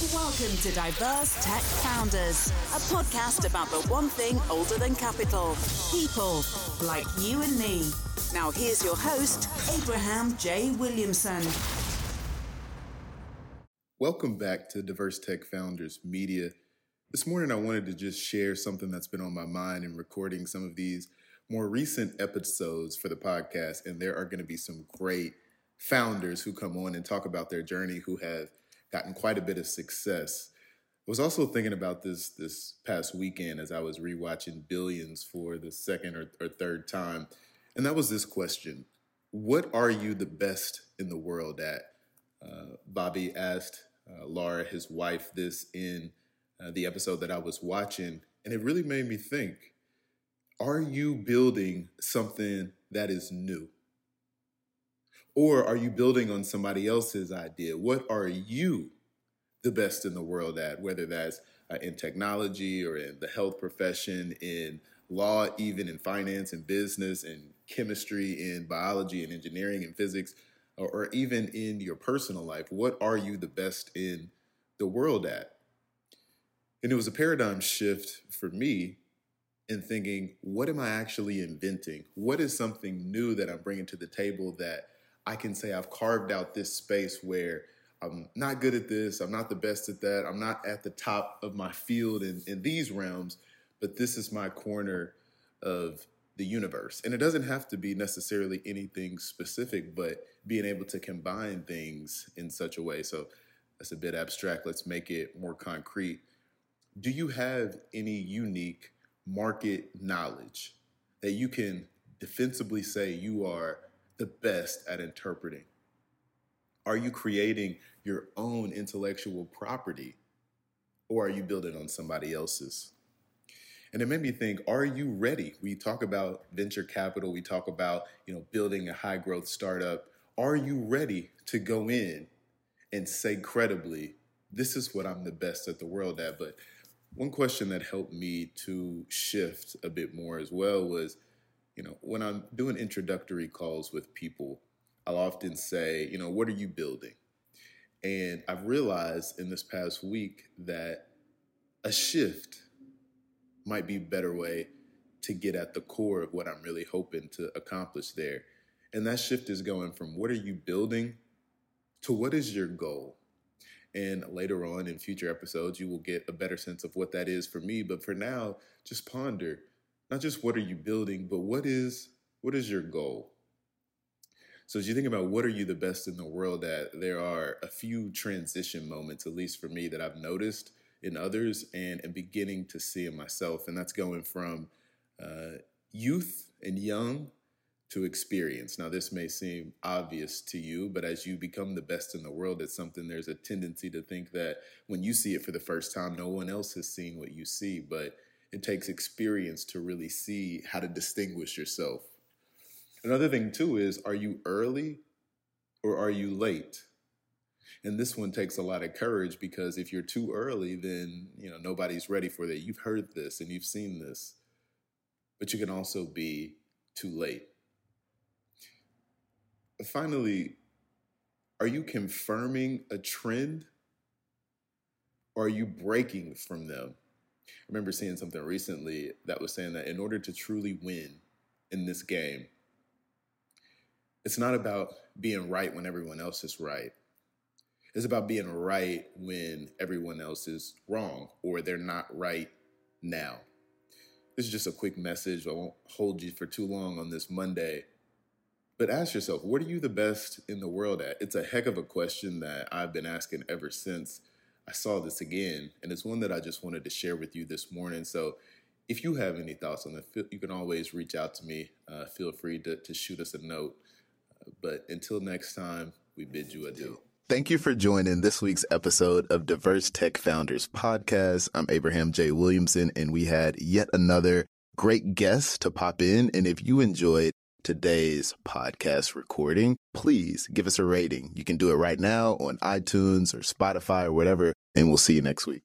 Welcome to Diverse Tech Founders, a podcast about the one thing older than capital people like you and me. Now, here's your host, Abraham J. Williamson. Welcome back to Diverse Tech Founders Media. This morning, I wanted to just share something that's been on my mind in recording some of these more recent episodes for the podcast. And there are going to be some great founders who come on and talk about their journey who have gotten quite a bit of success. I was also thinking about this this past weekend as I was rewatching Billions for the second or, or third time, and that was this question: What are you the best in the world at? Uh, Bobby asked uh, Laura, his wife, this in uh, the episode that I was watching, and it really made me think: Are you building something that is new? Or are you building on somebody else's idea? What are you the best in the world at, whether that's uh, in technology or in the health profession, in law, even in finance and business, in chemistry, in biology and engineering and physics, or, or even in your personal life? What are you the best in the world at? And it was a paradigm shift for me in thinking, what am I actually inventing? What is something new that I'm bringing to the table that I can say I've carved out this space where I'm not good at this, I'm not the best at that, I'm not at the top of my field in, in these realms, but this is my corner of the universe. And it doesn't have to be necessarily anything specific, but being able to combine things in such a way. So that's a bit abstract. Let's make it more concrete. Do you have any unique market knowledge that you can defensively say you are the best at interpreting? Are you creating your own intellectual property or are you building on somebody else's? And it made me think, are you ready? We talk about venture capital, we talk about, you know, building a high growth startup. Are you ready to go in and say credibly, this is what I'm the best at the world at? But one question that helped me to shift a bit more as well was you know, when I'm doing introductory calls with people, I'll often say, you know, what are you building? And I've realized in this past week that a shift might be a better way to get at the core of what I'm really hoping to accomplish there. And that shift is going from what are you building to what is your goal? And later on in future episodes, you will get a better sense of what that is for me. But for now, just ponder not just what are you building, but what is what is your goal? So as you think about what are you the best in the world at, there are a few transition moments, at least for me, that I've noticed in others and am beginning to see in myself. And that's going from uh, youth and young to experience. Now, this may seem obvious to you, but as you become the best in the world at something, there's a tendency to think that when you see it for the first time, no one else has seen what you see. But it takes experience to really see how to distinguish yourself. Another thing, too, is are you early or are you late? And this one takes a lot of courage because if you're too early, then you know nobody's ready for that. You've heard this and you've seen this, but you can also be too late. Finally, are you confirming a trend or are you breaking from them? I remember seeing something recently that was saying that in order to truly win in this game, it's not about being right when everyone else is right. It's about being right when everyone else is wrong or they're not right now. This is just a quick message. I won't hold you for too long on this Monday. But ask yourself, what are you the best in the world at? It's a heck of a question that I've been asking ever since I saw this again, and it's one that I just wanted to share with you this morning. So, if you have any thoughts on it, you can always reach out to me. Uh, feel free to, to, shoot us a note. But until next time, we bid you adieu. Thank you for joining this week's episode of Diverse Tech Founders Podcast. I'm Abraham J. Williamson, and we had yet another great guest to pop in. And if you enjoyed today's podcast recording, please give us a rating. You can do it right now on iTunes or Spotify or whatever, and we'll see you next week.